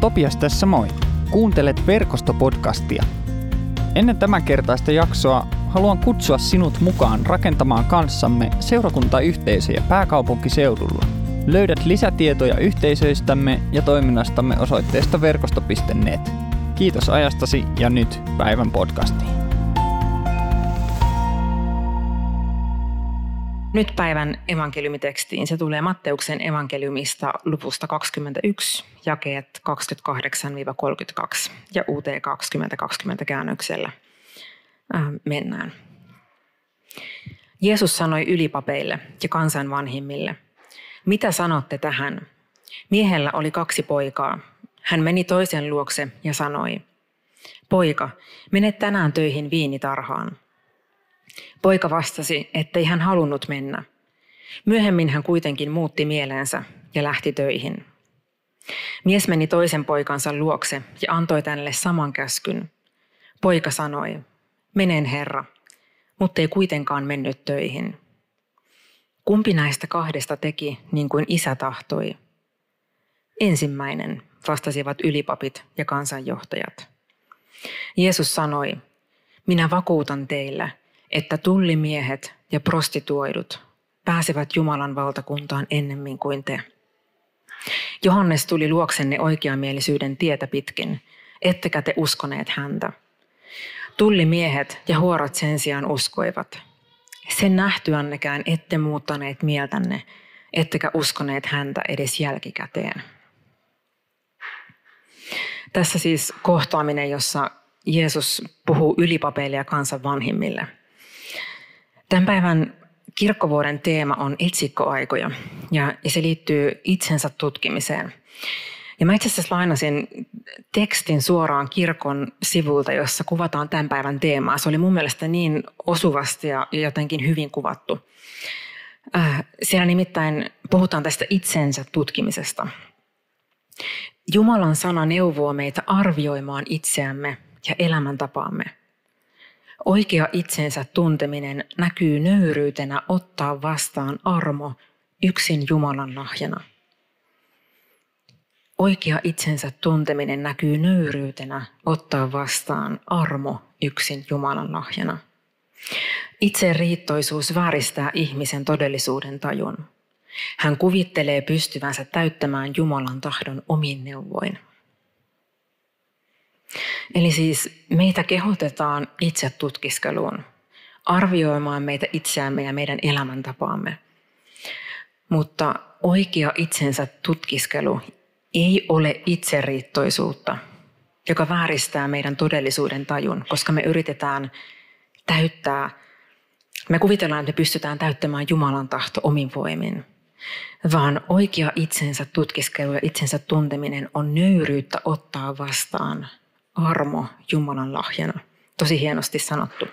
Topias tässä moi. Kuuntelet verkostopodcastia. Ennen tämän kertaista jaksoa haluan kutsua sinut mukaan rakentamaan kanssamme seurakuntayhteisöjä pääkaupunkiseudulla. Löydät lisätietoja yhteisöistämme ja toiminnastamme osoitteesta verkosto.net. Kiitos ajastasi ja nyt päivän podcastiin. Nyt päivän evankeliumitekstiin. Se tulee Matteuksen evankeliumista luvusta 21, jakeet 28-32 ja UT 2020 käännöksellä äh, mennään. Jeesus sanoi ylipapeille ja kansan vanhimmille, mitä sanotte tähän? Miehellä oli kaksi poikaa. Hän meni toisen luokse ja sanoi, poika, mene tänään töihin viinitarhaan. Poika vastasi, ettei hän halunnut mennä. Myöhemmin hän kuitenkin muutti mieleensä ja lähti töihin. Mies meni toisen poikansa luokse ja antoi tänne saman käskyn. Poika sanoi, menen herra, mutta ei kuitenkaan mennyt töihin. Kumpi näistä kahdesta teki niin kuin isä tahtoi? Ensimmäinen, vastasivat ylipapit ja kansanjohtajat. Jeesus sanoi, minä vakuutan teille, että tullimiehet ja prostituoidut pääsevät Jumalan valtakuntaan ennemmin kuin te. Johannes tuli luoksenne oikeamielisyyden tietä pitkin, ettekä te uskoneet häntä. Tullimiehet ja huorat sen sijaan uskoivat. Sen nähtyännekään ette muuttaneet mieltänne, ettekä uskoneet häntä edes jälkikäteen. Tässä siis kohtaaminen, jossa Jeesus puhuu ylipapeille ja kansan vanhimmille – Tämän päivän kirkkovuoden teema on etsikkoaikoja ja, ja se liittyy itsensä tutkimiseen. Ja mä itse asiassa lainasin tekstin suoraan kirkon sivulta, jossa kuvataan tämän päivän teemaa. Se oli mun mielestä niin osuvasti ja jotenkin hyvin kuvattu. Äh, siellä nimittäin puhutaan tästä itsensä tutkimisesta. Jumalan sana neuvoo meitä arvioimaan itseämme ja elämäntapaamme – Oikea itsensä tunteminen näkyy nöyryytenä ottaa vastaan armo yksin Jumalan lahjana. Oikea itsensä tunteminen näkyy nöyryytenä ottaa vastaan armo yksin Jumalan lahjana. Itse riittoisuus vääristää ihmisen todellisuuden tajun. Hän kuvittelee pystyvänsä täyttämään Jumalan tahdon omin neuvoin. Eli siis meitä kehotetaan itse tutkiskeluun, arvioimaan meitä itseämme ja meidän elämäntapaamme. Mutta oikea itsensä tutkiskelu ei ole itseriittoisuutta, joka vääristää meidän todellisuuden tajun, koska me yritetään täyttää, me kuvitellaan, että me pystytään täyttämään Jumalan tahto omin voimin. Vaan oikea itsensä tutkiskelu ja itsensä tunteminen on nöyryyttä ottaa vastaan armo Jumalan lahjana. Tosi hienosti sanottu.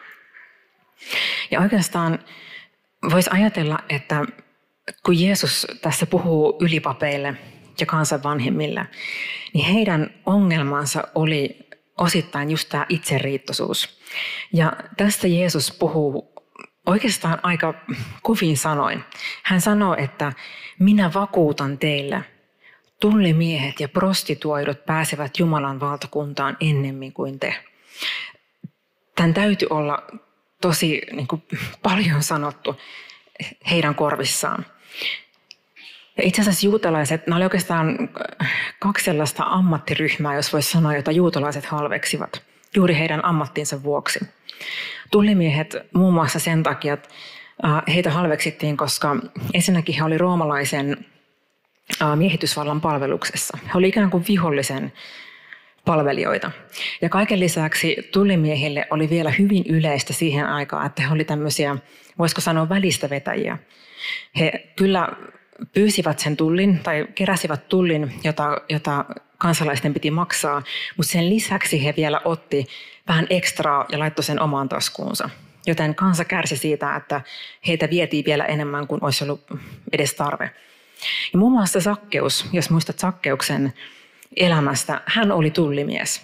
Ja oikeastaan voisi ajatella, että kun Jeesus tässä puhuu ylipapeille ja kansan vanhemmille, niin heidän ongelmansa oli osittain just tämä itseriittoisuus. Ja tästä Jeesus puhuu oikeastaan aika kovin sanoin. Hän sanoo, että minä vakuutan teille – tullimiehet ja prostituoidut pääsevät Jumalan valtakuntaan ennemmin kuin te. Tämän täytyy olla tosi niin kuin, paljon sanottu heidän korvissaan. Ja itse asiassa juutalaiset, nämä oli oikeastaan kaksi sellaista ammattiryhmää, jos voisi sanoa, jota juutalaiset halveksivat juuri heidän ammattinsa vuoksi. Tullimiehet muun muassa sen takia, että heitä halveksittiin, koska ensinnäkin he oli roomalaisen miehitysvallan palveluksessa. He olivat ikään kuin vihollisen palvelijoita. Ja kaiken lisäksi tullimiehille oli vielä hyvin yleistä siihen aikaan, että he olivat tämmöisiä, voisiko sanoa välistävetäjiä. He kyllä pyysivät sen tullin tai keräsivät tullin, jota, jota kansalaisten piti maksaa, mutta sen lisäksi he vielä otti vähän ekstraa ja laittoi sen omaan taskuunsa. Joten kansa kärsi siitä, että heitä vietiin vielä enemmän kuin olisi ollut edes tarve. Ja muun muassa Sakkeus, jos muistat Sakkeuksen elämästä, hän oli tullimies.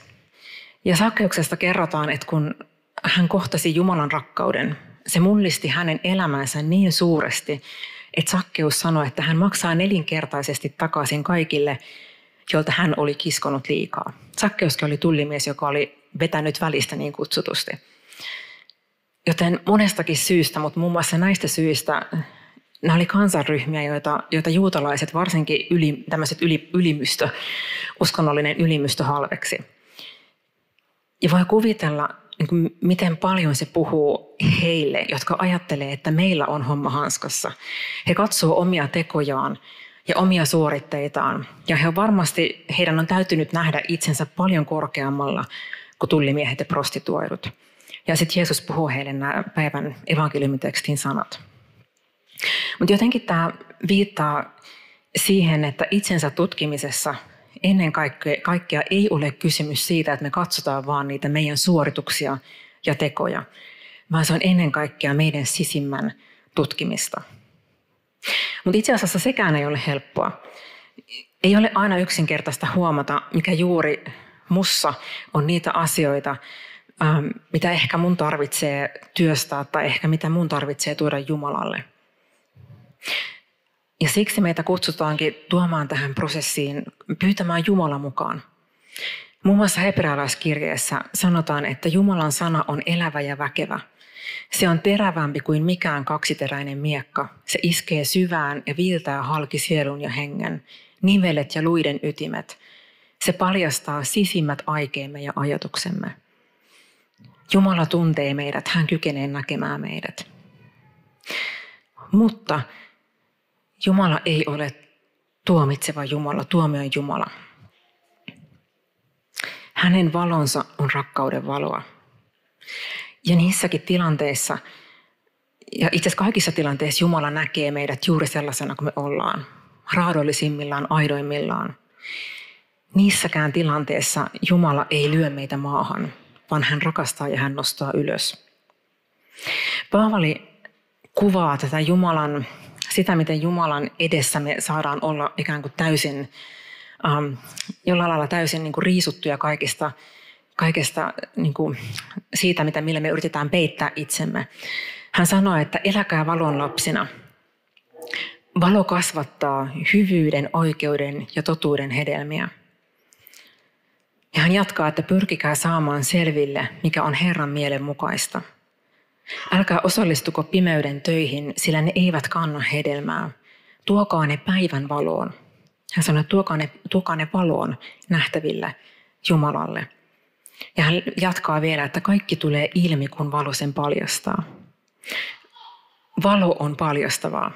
Ja Sakkeuksesta kerrotaan, että kun hän kohtasi Jumalan rakkauden, se mullisti hänen elämänsä niin suuresti, että Sakkeus sanoi, että hän maksaa nelinkertaisesti takaisin kaikille jolta hän oli kiskonut liikaa. Sakkeuskin oli tullimies, joka oli vetänyt välistä niin kutsutusti. Joten monestakin syystä, mutta muun muassa näistä syistä nämä oli kansanryhmiä, joita, joita juutalaiset, varsinkin yli, tämmöiset yli, ylimystö, uskonnollinen ylimystö halveksi. Ja voi kuvitella, niin kuin miten paljon se puhuu heille, jotka ajattelee, että meillä on homma hanskassa. He katsoo omia tekojaan ja omia suoritteitaan. Ja he on varmasti, heidän on täytynyt nähdä itsensä paljon korkeammalla kuin tullimiehet ja prostituoidut. Ja sitten Jeesus puhuu heille nämä päivän evankeliumitekstin sanat. Mutta jotenkin tämä viittaa siihen, että itsensä tutkimisessa ennen kaikkea, kaikkea ei ole kysymys siitä, että me katsotaan vaan niitä meidän suorituksia ja tekoja, vaan se on ennen kaikkea meidän sisimmän tutkimista. Mutta itse asiassa sekään ei ole helppoa. Ei ole aina yksinkertaista huomata, mikä juuri mussa on niitä asioita, ähm, mitä ehkä mun tarvitsee työstää tai ehkä mitä mun tarvitsee tuoda Jumalalle. Ja siksi meitä kutsutaankin tuomaan tähän prosessiin, pyytämään Jumala mukaan. Muun muassa hebrealaiskirjeessä sanotaan, että Jumalan sana on elävä ja väkevä. Se on terävämpi kuin mikään kaksiteräinen miekka. Se iskee syvään ja viiltää halki sielun ja hengen, nivelet ja luiden ytimet. Se paljastaa sisimmät aikeemme ja ajatuksemme. Jumala tuntee meidät, hän kykenee näkemään meidät. Mutta Jumala ei ole tuomitseva Jumala, tuomion Jumala. Hänen valonsa on rakkauden valoa. Ja niissäkin tilanteissa, ja itse asiassa kaikissa tilanteissa Jumala näkee meidät juuri sellaisena kuin me ollaan. Raadollisimmillaan, aidoimmillaan. Niissäkään tilanteessa Jumala ei lyö meitä maahan, vaan hän rakastaa ja hän nostaa ylös. Paavali kuvaa tätä Jumalan sitä, miten Jumalan edessä me saadaan olla ikään kuin täysin, um, jollain lailla täysin niin kuin riisuttuja kaikista, kaikesta niin kuin siitä, mitä, millä me yritetään peittää itsemme. Hän sanoi, että eläkää valon lapsina. Valo kasvattaa hyvyyden, oikeuden ja totuuden hedelmiä. Ja hän jatkaa, että pyrkikää saamaan selville, mikä on Herran mielen mukaista – Älkää osallistuko pimeyden töihin, sillä ne eivät kanna hedelmää. Tuokaa ne päivän valoon. Hän sanoi, tuokaa ne, tuokaa ne valoon nähtäville Jumalalle. Ja hän jatkaa vielä, että kaikki tulee ilmi, kun valo sen paljastaa. Valo on paljastavaa.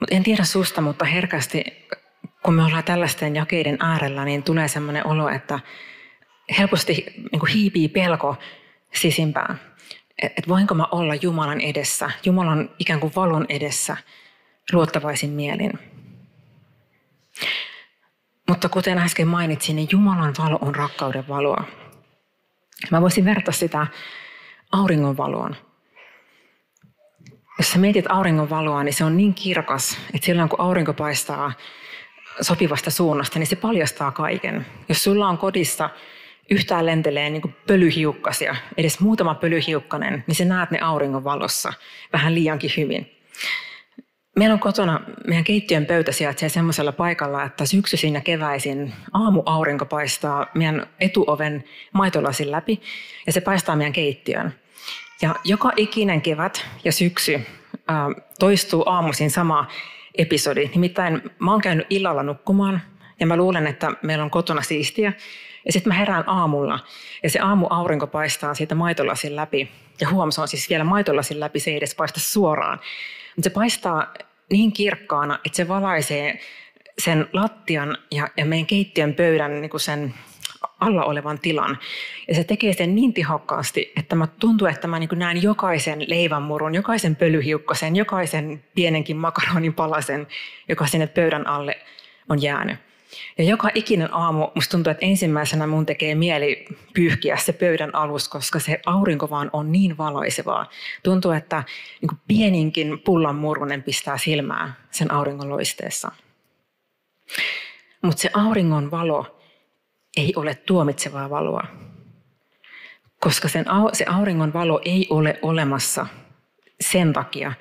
Mutta en tiedä susta, mutta herkästi, kun me ollaan tällaisten jakeiden äärellä, niin tulee sellainen olo, että helposti niin hiipii pelko sisimpään että voinko mä olla Jumalan edessä, Jumalan ikään kuin valon edessä luottavaisin mielin. Mutta kuten äsken mainitsin, niin Jumalan valo on rakkauden valoa. Mä voisin verrata sitä auringon valoon. Jos sä mietit auringon valoa, niin se on niin kirkas, että silloin kun aurinko paistaa sopivasta suunnasta, niin se paljastaa kaiken. Jos sulla on kodissa yhtään lentelee niin pölyhiukkasia, edes muutama pölyhiukkanen, niin sä näet ne auringon valossa vähän liiankin hyvin. Meillä on kotona, meidän keittiön pöytä sijaitsee semmoisella paikalla, että syksyisin ja keväisin aamu aurinko paistaa meidän etuoven maitolasin läpi ja se paistaa meidän keittiön. Ja joka ikinen kevät ja syksy toistuu aamuisin sama episodi. Nimittäin mä oon käynyt illalla nukkumaan ja mä luulen, että meillä on kotona siistiä. Ja sitten mä herään aamulla ja se aamu aurinko paistaa siitä maitolasin läpi. Ja huom, se on siis vielä maitolasin läpi, se ei edes paista suoraan. Mutta se paistaa niin kirkkaana, että se valaisee sen lattian ja, ja meidän keittiön pöydän niin kuin sen alla olevan tilan. Ja se tekee sen niin tehokkaasti, että mä tuntuu, että mä niin näen jokaisen leivänmurun, jokaisen pölyhiukkasen, jokaisen pienenkin makaronin palasen, joka sinne pöydän alle on jäänyt. Ja joka ikinen aamu musta tuntuu, että ensimmäisenä mun tekee mieli pyyhkiä se pöydän alus, koska se aurinko vaan on niin valoisevaa. Tuntuu, että niin pieninkin pullan murunen pistää silmään sen auringon loisteessa. Mutta se auringon valo ei ole tuomitsevaa valoa, koska sen, se auringon valo ei ole olemassa sen takia,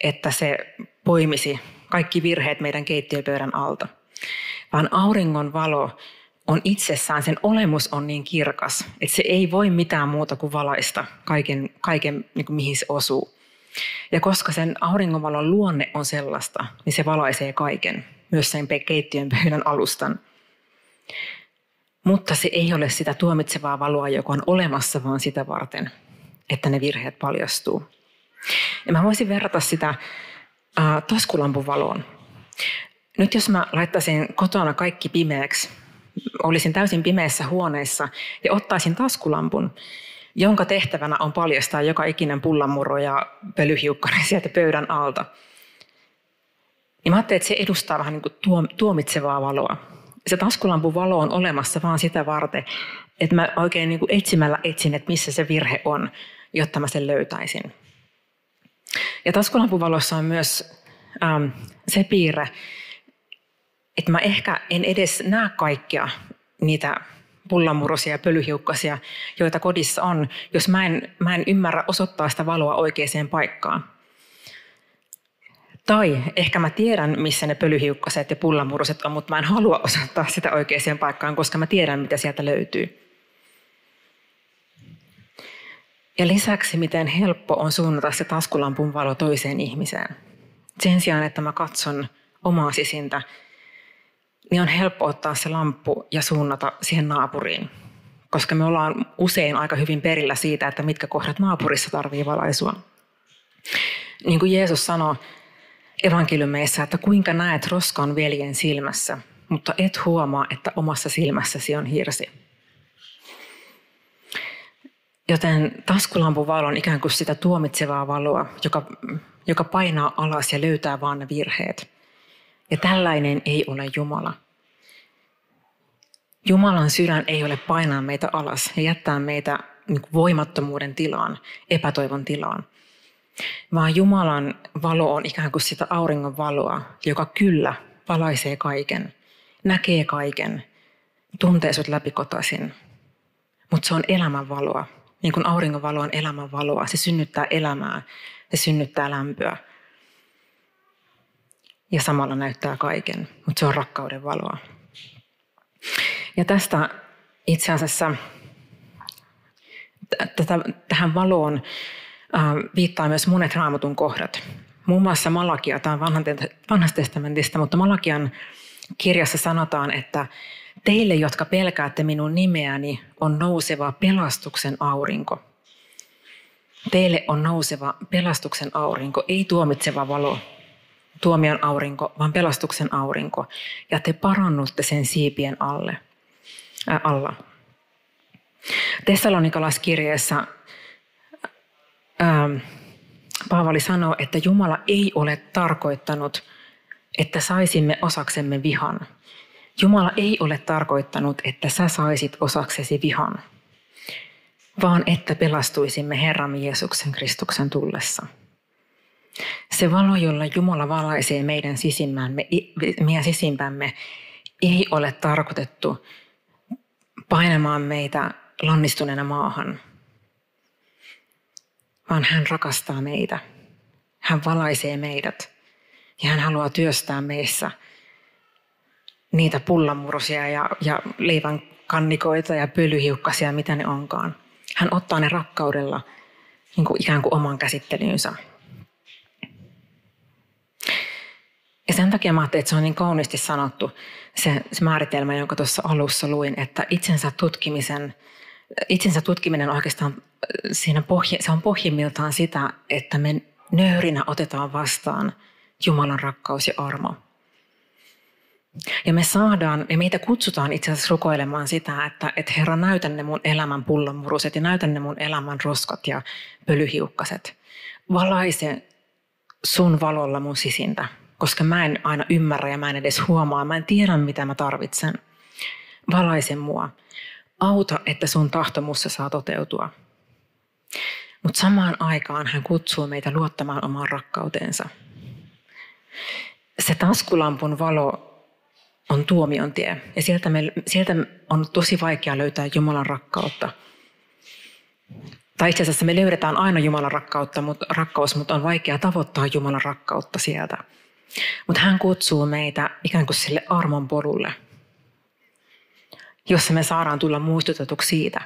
että se poimisi kaikki virheet meidän keittiöpöydän alta – vaan auringon valo on itsessään, sen olemus on niin kirkas, että se ei voi mitään muuta kuin valaista kaiken, kaiken niin kuin mihin se osuu. Ja koska sen auringonvalon luonne on sellaista, niin se valaisee kaiken, myös sen keittiön pöydän alustan. Mutta se ei ole sitä tuomitsevaa valoa, joka on olemassa, vaan sitä varten, että ne virheet paljastuu. Ja mä voisin verrata sitä äh, taskulampun valoon. Nyt jos mä laittaisin kotona kaikki pimeäksi, olisin täysin pimeässä huoneessa ja ottaisin taskulampun, jonka tehtävänä on paljastaa joka ikinen pullamurro ja pölyhiukkanen sieltä pöydän alta. Niin mä ajattelin, että se edustaa vähän niin kuin tuomitsevaa valoa. Se taskulampun valo on olemassa vaan sitä varten, että mä oikein niin kuin etsimällä etsin, että missä se virhe on, jotta mä sen löytäisin. Ja taskulampun valossa on myös ähm, se piirre, että mä ehkä en edes näe kaikkia niitä pullamurrosia ja pölyhiukkasia, joita kodissa on, jos mä en, mä en ymmärrä osoittaa sitä valoa oikeaan paikkaan. Tai ehkä mä tiedän, missä ne pölyhiukkaset ja pullamurroset on, mutta mä en halua osoittaa sitä oikeaan paikkaan, koska mä tiedän, mitä sieltä löytyy. Ja lisäksi, miten helppo on suunnata se taskulampun valo toiseen ihmiseen. Sen sijaan, että mä katson omaa sisintä niin on helppo ottaa se lamppu ja suunnata siihen naapuriin. Koska me ollaan usein aika hyvin perillä siitä, että mitkä kohdat naapurissa tarvii valaisua. Niin kuin Jeesus sanoi evankeliumeissa, että kuinka näet roskan veljen silmässä, mutta et huomaa, että omassa silmässäsi on hirsi. Joten taskulampun valo on ikään kuin sitä tuomitsevaa valoa, joka, joka painaa alas ja löytää vaan ne virheet. Ja tällainen ei ole Jumala. Jumalan sydän ei ole painaa meitä alas ja jättää meitä niin voimattomuuden tilaan, epätoivon tilaan. Vaan Jumalan valo on ikään kuin sitä auringon valoa, joka kyllä valaisee kaiken, näkee kaiken, tuntee sut läpikotaisin. Mutta se on elämän valoa. Niin kuin auringon valo on elämän valoa. Se synnyttää elämää, se synnyttää lämpöä ja samalla näyttää kaiken, mutta se on rakkauden valoa. Ja tästä itse asiassa tätä, tähän valoon äh, viittaa myös monet raamatun kohdat. Muun muassa Malakia, tämä on vanhasta testamentista, mutta Malakian kirjassa sanotaan, että teille, jotka pelkäätte minun nimeäni, on nouseva pelastuksen aurinko. Teille on nouseva pelastuksen aurinko, ei tuomitseva valo, tuomion aurinko, vaan pelastuksen aurinko. Ja te parannutte sen siipien alle, ää, alla. Tessalonikalaiskirjeessä Paavali sanoo, että Jumala ei ole tarkoittanut, että saisimme osaksemme vihan. Jumala ei ole tarkoittanut, että sä saisit osaksesi vihan, vaan että pelastuisimme Herramme Jeesuksen Kristuksen tullessa. Se valo, jolla Jumala valaisee meidän sisimmämme, meidän sisimpämme, ei ole tarkoitettu painamaan meitä lannistuneena maahan, vaan hän rakastaa meitä. Hän valaisee meidät ja hän haluaa työstää meissä niitä pullamursia ja, ja leivän kannikoita ja pölyhiukkasia, mitä ne onkaan. Hän ottaa ne rakkaudella niin kuin ikään kuin oman käsittelyynsä. Ja sen takia mä ajattelin, että se on niin kauniisti sanottu se, se määritelmä, jonka tuossa alussa luin, että itsensä tutkimisen, itsensä tutkiminen oikeastaan siinä pohja, se on pohjimmiltaan sitä, että me nöyrinä otetaan vastaan Jumalan rakkaus ja armo. Ja me saadaan, ja meitä kutsutaan itse asiassa rukoilemaan sitä, että, että Herra näytä ne mun elämän pullonmuruset ja näytä ne mun elämän roskat ja pölyhiukkaset. Valaise sun valolla mun sisintä koska mä en aina ymmärrä ja mä en edes huomaa, mä en tiedä mitä mä tarvitsen. Valaise mua. Auta, että sun tahtomussa saa toteutua. Mutta samaan aikaan hän kutsuu meitä luottamaan omaan rakkauteensa. Se taskulampun valo on tuomion tie. Ja sieltä, me, sieltä on tosi vaikea löytää Jumalan rakkautta. Tai itse asiassa me löydetään aina Jumalan rakkautta, mutta, rakkaus, mutta on vaikea tavoittaa Jumalan rakkautta sieltä. Mutta hän kutsuu meitä ikään kuin sille armon polulle, jossa me saadaan tulla muistutetuksi siitä,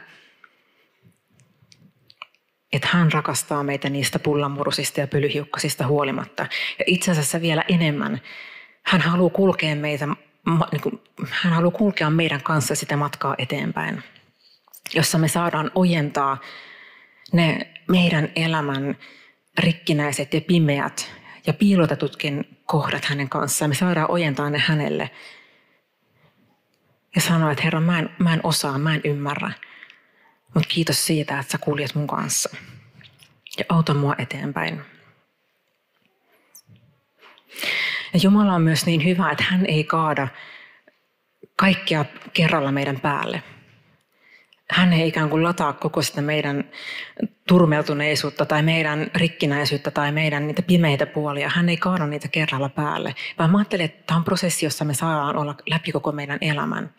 että hän rakastaa meitä niistä pullamurusista ja pölyhiukkasista huolimatta. Ja itse asiassa vielä enemmän, hän haluaa kulkea meitä, niin kuin, hän haluaa kulkea meidän kanssa sitä matkaa eteenpäin, jossa me saadaan ojentaa ne meidän elämän rikkinäiset ja pimeät ja piilotetutkin kohdat hänen kanssaan. Me saadaan ojentaa ne hänelle ja sanoa, että Herra, mä en, mä en osaa, mä en ymmärrä. Mutta kiitos siitä, että sä kuljet mun kanssa. Ja auta mua eteenpäin. Ja Jumala on myös niin hyvä, että hän ei kaada kaikkia kerralla meidän päälle. Hän ei ikään kuin lataa koko sitä meidän turmeltuneisuutta tai meidän rikkinäisyyttä tai meidän niitä pimeitä puolia. Hän ei kaada niitä kerralla päälle, vaan mä ajattelen, että tämä on prosessi, jossa me saadaan olla läpi koko meidän elämän.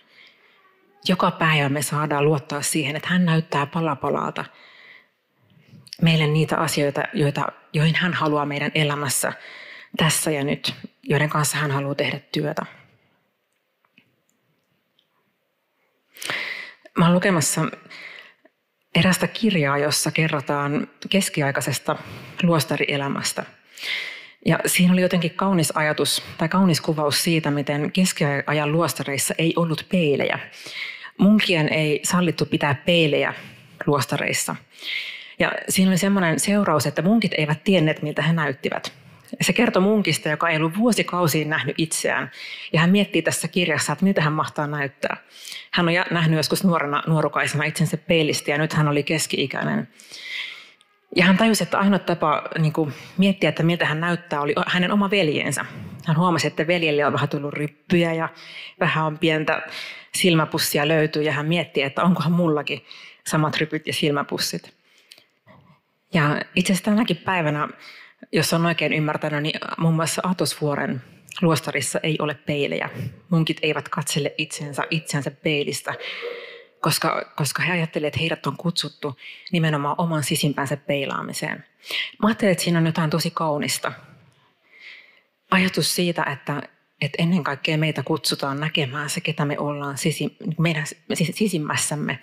Joka päivä me saadaan luottaa siihen, että hän näyttää palapalalta meille niitä asioita, joita, joihin hän haluaa meidän elämässä tässä ja nyt, joiden kanssa hän haluaa tehdä työtä. Mä olen lukemassa erästä kirjaa, jossa kerrotaan keskiaikaisesta luostarielämästä. Ja siinä oli jotenkin kaunis ajatus tai kaunis kuvaus siitä, miten keskiajan luostareissa ei ollut peilejä. Munkien ei sallittu pitää peilejä luostareissa. Ja siinä oli semmoinen seuraus, että munkit eivät tienneet, miltä he näyttivät. Se kertoi munkista, joka ei ollut vuosikausiin nähnyt itseään. Ja hän miettii tässä kirjassa, että miltä hän mahtaa näyttää. Hän on nähnyt joskus nuorena, nuorukaisena itsensä peilistä ja nyt hän oli keski-ikäinen. Ja hän tajusi, että ainoa tapa niin kuin, miettiä, että miltä hän näyttää, oli hänen oma veljensä. Hän huomasi, että veljelle on vähän tullut ryppyjä ja vähän on pientä silmäpussia löytyy. Ja hän mietti, että onkohan mullakin samat rypyt ja silmäpussit. Ja itse asiassa tänäkin päivänä, jos on oikein ymmärtänyt, niin muun muassa Atosvuoren luostarissa ei ole peilejä. Munkit eivät katsele itsensä, itsensä peilistä, koska, koska he ajattelevat, että heidät on kutsuttu nimenomaan oman sisimpänsä peilaamiseen. Mä ajattelen, että siinä on jotain tosi kaunista. Ajatus siitä, että, että ennen kaikkea meitä kutsutaan näkemään se, ketä me ollaan sisi, meidän sisimmässämme.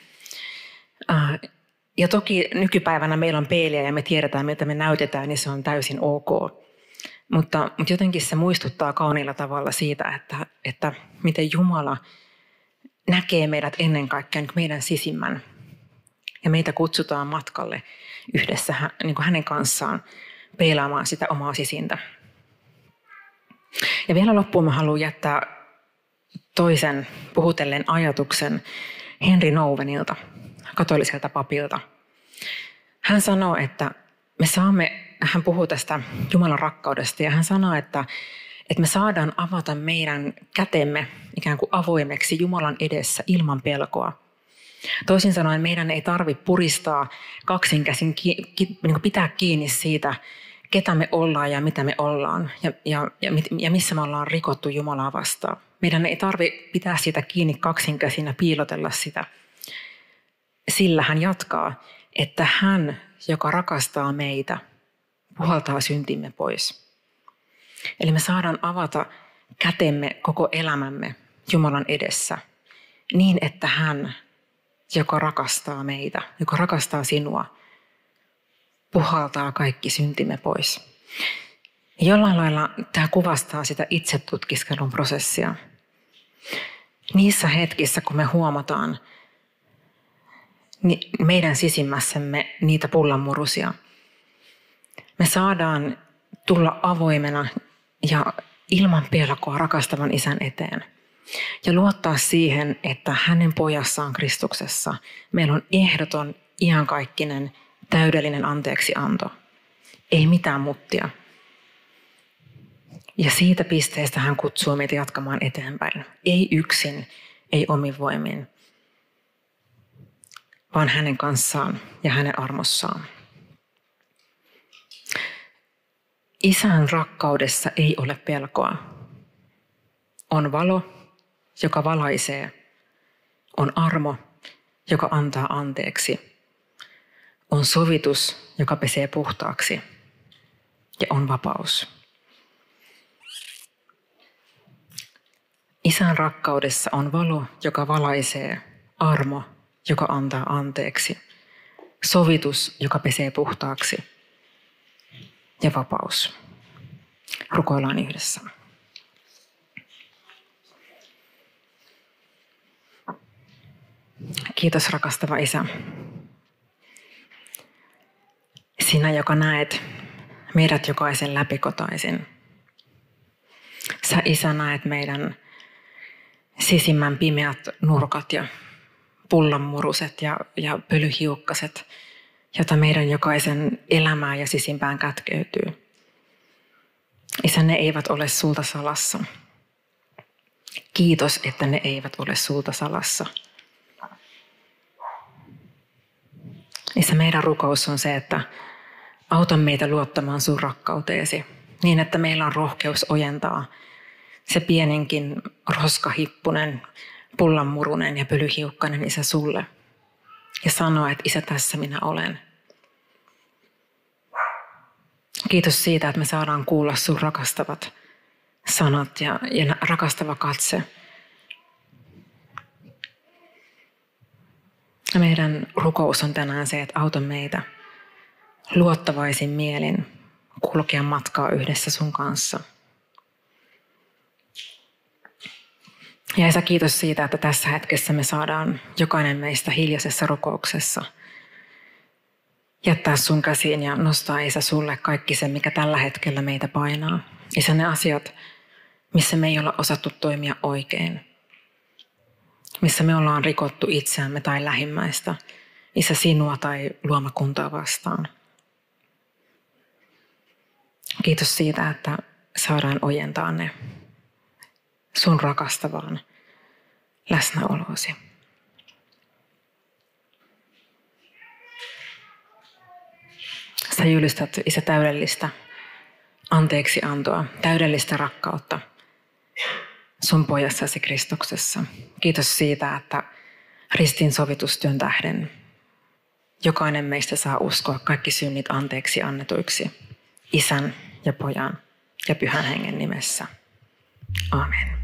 Ja toki nykypäivänä meillä on peiliä ja me tiedetään, miltä me näytetään, niin se on täysin ok. Mutta, mutta jotenkin se muistuttaa kauniilla tavalla siitä, että, että miten Jumala näkee meidät ennen kaikkea niin meidän sisimmän. Ja meitä kutsutaan matkalle yhdessä niin kuin hänen kanssaan peilaamaan sitä omaa sisintä. Ja vielä loppuun mä haluan jättää toisen puhutellen ajatuksen Henry Nouvenilta, katoliselta papilta. Hän sanoo, että me saamme, hän puhuu tästä Jumalan rakkaudesta ja hän sanoo, että, että me saadaan avata meidän kätemme ikään kuin avoimeksi Jumalan edessä ilman pelkoa. Toisin sanoen meidän ei tarvitse puristaa kaksinkäsin, ki, ki, niin pitää kiinni siitä, ketä me ollaan ja mitä me ollaan ja, ja, ja, ja missä me ollaan rikottu Jumalaa vastaan. Meidän ei tarvitse pitää sitä kiinni kaksinkäsin ja piilotella sitä. Sillä hän jatkaa, että hän, joka rakastaa meitä, puhaltaa syntimme pois. Eli me saadaan avata kätemme koko elämämme Jumalan edessä niin, että hän, joka rakastaa meitä, joka rakastaa sinua, puhaltaa kaikki syntimme pois. Jollain lailla tämä kuvastaa sitä itsetutkiskelun prosessia. Niissä hetkissä, kun me huomataan meidän sisimmässämme niitä pullanmurusia, me saadaan tulla avoimena ja ilman pelkoa rakastavan isän eteen. Ja luottaa siihen, että hänen pojassaan Kristuksessa meillä on ehdoton, iankaikkinen, täydellinen anteeksianto. Ei mitään muttia. Ja siitä pisteestä hän kutsuu meitä jatkamaan eteenpäin. Ei yksin, ei omin voimin, vaan hänen kanssaan ja hänen armossaan. Isän rakkaudessa ei ole pelkoa. On valo, joka valaisee. On armo, joka antaa anteeksi. On sovitus, joka pesee puhtaaksi. Ja on vapaus. Isän rakkaudessa on valo, joka valaisee, armo, joka antaa anteeksi, sovitus, joka pesee puhtaaksi ja vapaus. Rukoillaan yhdessä. Kiitos rakastava Isä. Sinä, joka näet meidät jokaisen läpikotaisin. Sä Isä näet meidän sisimmän pimeät nurkat ja pullanmuruset ja, ja pölyhiukkaset, jota meidän jokaisen elämää ja sisimpään kätkeytyy. Isä, ne eivät ole sulta salassa. Kiitos, että ne eivät ole sulta salassa. Isä, meidän rukous on se, että auta meitä luottamaan sun rakkauteesi, niin että meillä on rohkeus ojentaa se pieninkin roskahippunen, pullanmurunen ja pölyhiukkainen isä sulle. Ja sanoa, että isä tässä minä olen. Kiitos siitä, että me saadaan kuulla sun rakastavat sanat ja, ja rakastava katse. Meidän rukous on tänään se, että auta meitä luottavaisin mielin kulkea matkaa yhdessä sun kanssa. Ja Isä, kiitos siitä, että tässä hetkessä me saadaan jokainen meistä hiljaisessa rukouksessa jättää sun käsiin ja nostaa Isä sulle kaikki se, mikä tällä hetkellä meitä painaa. Isä, ne asiat, missä me ei olla osattu toimia oikein, missä me ollaan rikottu itseämme tai lähimmäistä, Isä sinua tai luomakuntaa vastaan. Kiitos siitä, että saadaan ojentaa ne sun rakastavaan läsnäoloosi. Sä julistat Isä täydellistä anteeksi antoa, täydellistä rakkautta sun pojassasi Kristuksessa. Kiitos siitä, että ristin sovitustyön tähden jokainen meistä saa uskoa kaikki synnit anteeksi annetuiksi Isän ja Pojan ja Pyhän Hengen nimessä. Amen.